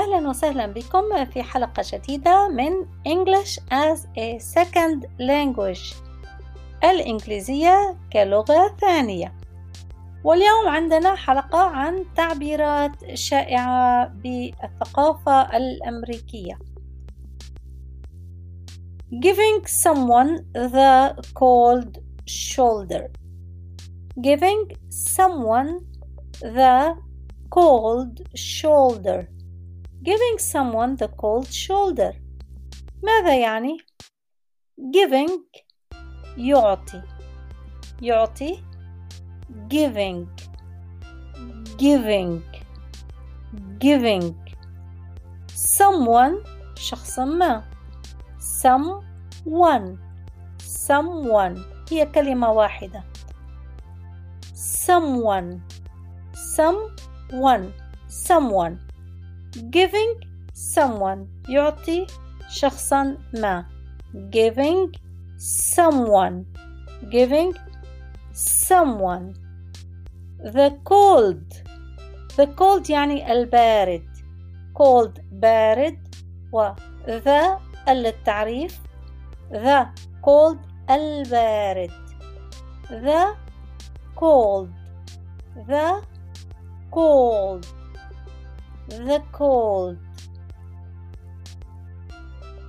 أهلا وسهلا بكم في حلقة جديدة من English as a Second Language الإنجليزية كلغة ثانية. واليوم عندنا حلقة عن تعبيرات شائعة بالثقافة الأمريكية. Giving someone the cold shoulder. Giving someone the cold shoulder. Giving someone the cold shoulder ماذا يعني giving يعطي يعطي giving giving giving someone شخص ما someone someone هي كلمة واحدة someone someone someone giving someone يعطي شخصا ما giving someone giving someone the cold the cold يعني البارد cold بارد و the للتعريف the cold البارد the cold the cold the cold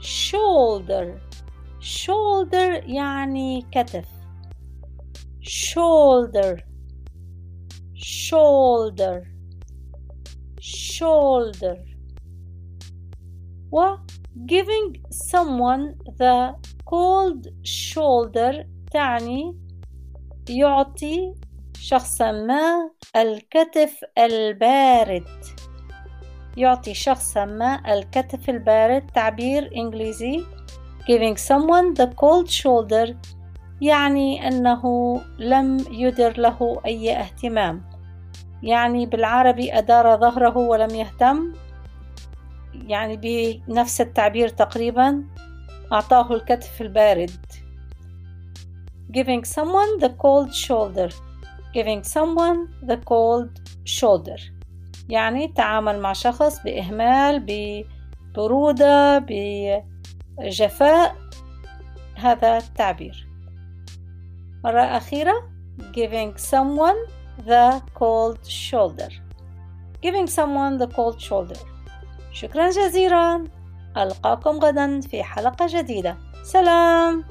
shoulder shoulder يعني كتف shoulder shoulder shoulder و giving someone the cold shoulder تعني يعطي شخصا ما الكتف البارد يعطي شخصا ما الكتف البارد. تعبير إنجليزي. Giving someone the cold shoulder يعني أنه لم يدر له أي اهتمام. يعني بالعربي أدار ظهره ولم يهتم. يعني بنفس التعبير تقريبا. أعطاه الكتف البارد. Giving someone the cold shoulder. Giving someone the cold shoulder. يعني تعامل مع شخص بإهمال ببرودة بجفاء هذا التعبير. مرة أخيرة giving someone the cold shoulder. giving someone the cold shoulder. شكرا جزيلا. ألقاكم غدا في حلقة جديدة. سلام.